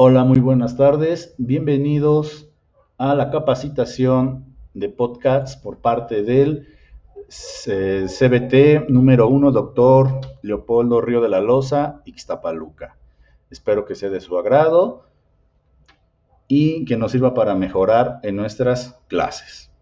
Hola, muy buenas tardes. Bienvenidos a la capacitación de podcasts por parte del eh, CBT número uno, doctor Leopoldo Río de la Loza, Ixtapaluca. Espero que sea de su agrado y que nos sirva para mejorar en nuestras clases.